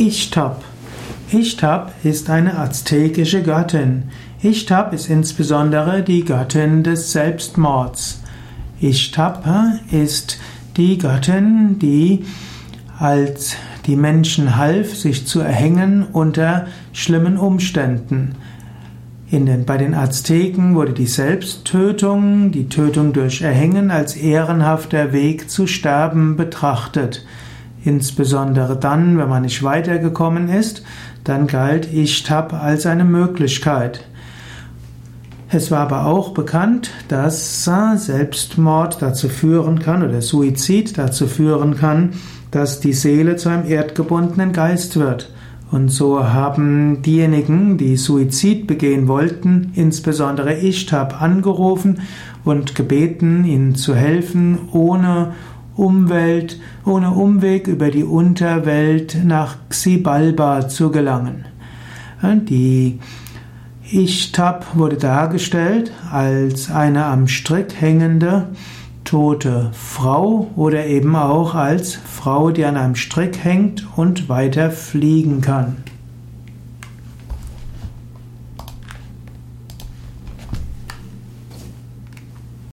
Ishtab. Ishtab ist eine aztekische Göttin. Ishtab ist insbesondere die Göttin des Selbstmords. Ishtab ist die Göttin, die als die Menschen half, sich zu erhängen unter schlimmen Umständen. Den, bei den Azteken wurde die Selbsttötung, die Tötung durch Erhängen als ehrenhafter Weg zu sterben betrachtet. Insbesondere dann, wenn man nicht weitergekommen ist, dann galt Ishtab als eine Möglichkeit. Es war aber auch bekannt, dass Selbstmord dazu führen kann oder Suizid dazu führen kann, dass die Seele zu einem erdgebundenen Geist wird. Und so haben diejenigen, die Suizid begehen wollten, insbesondere Ishtab angerufen und gebeten, ihnen zu helfen, ohne Umwelt, ohne Umweg über die Unterwelt nach Xibalba zu gelangen. Die Ishtab wurde dargestellt als eine am Strick hängende tote Frau oder eben auch als Frau, die an einem Strick hängt und weiter fliegen kann.